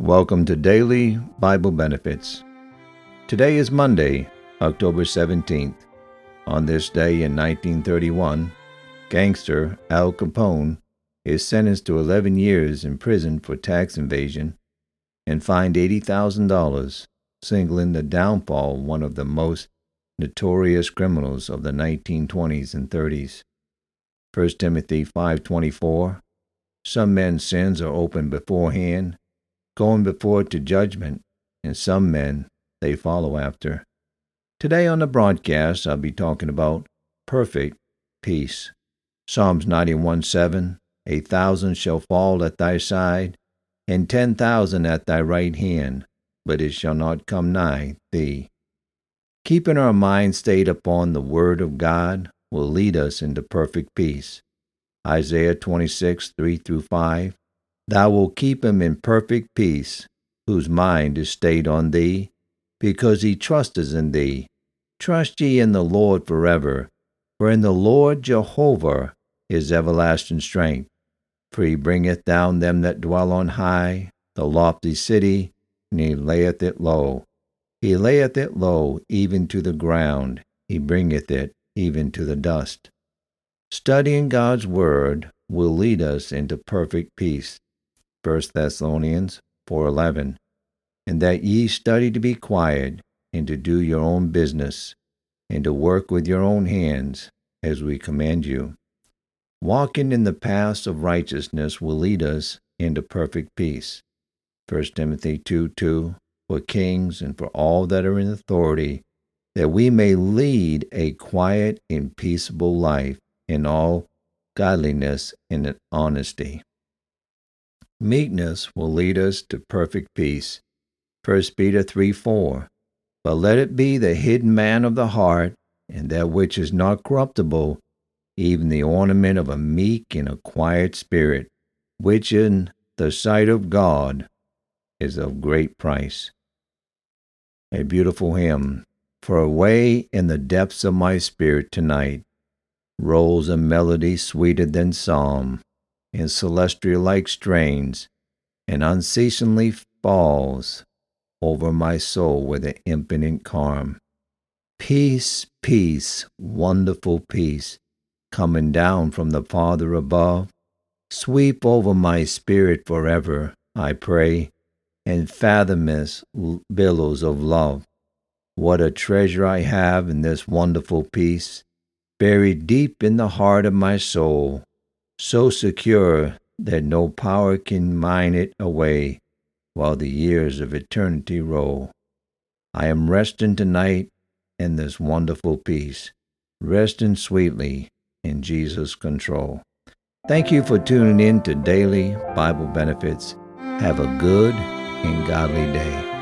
Welcome to Daily Bible Benefits. Today is Monday, October 17th. On this day in 1931, gangster Al Capone is sentenced to 11 years in prison for tax evasion and fined $80,000, signaling the downfall of one of the most notorious criminals of the 1920s and 30s. 1 Timothy 5:24 Some men's sins are open beforehand going before to judgment, and some men they follow after. Today on the broadcast, I'll be talking about perfect peace. Psalms 91 7 A thousand shall fall at thy side, and ten thousand at thy right hand, but it shall not come nigh thee. Keeping our mind stayed upon the Word of God will lead us into perfect peace. Isaiah 26 3 through 5 Thou wilt keep him in perfect peace, whose mind is stayed on thee, because he trusteth in thee. Trust ye in the Lord forever, for in the Lord Jehovah is everlasting strength. For he bringeth down them that dwell on high, the lofty city, and he layeth it low. He layeth it low even to the ground, he bringeth it even to the dust. Studying God's word will lead us into perfect peace. 1 Thessalonians 4:11, and that ye study to be quiet and to do your own business and to work with your own hands as we command you. Walking in the paths of righteousness will lead us into perfect peace. 1 Timothy 2 2 For kings and for all that are in authority, that we may lead a quiet and peaceable life in all godliness and honesty. Meekness will lead us to perfect peace. 1 Peter 3 4. But let it be the hidden man of the heart, and that which is not corruptible, even the ornament of a meek and a quiet spirit, which in the sight of God is of great price. A beautiful hymn. For away in the depths of my spirit tonight rolls a melody sweeter than psalm in celestial like strains, and unceasingly falls over my soul with an infinite calm. Peace, peace, wonderful peace, coming down from the Father above, sweep over my spirit forever, I pray, in fathomless billows of love. What a treasure I have in this wonderful peace, buried deep in the heart of my soul so secure that no power can mine it away while the years of eternity roll. I am resting tonight in this wonderful peace, resting sweetly in Jesus' control. Thank you for tuning in to Daily Bible Benefits. Have a good and godly day.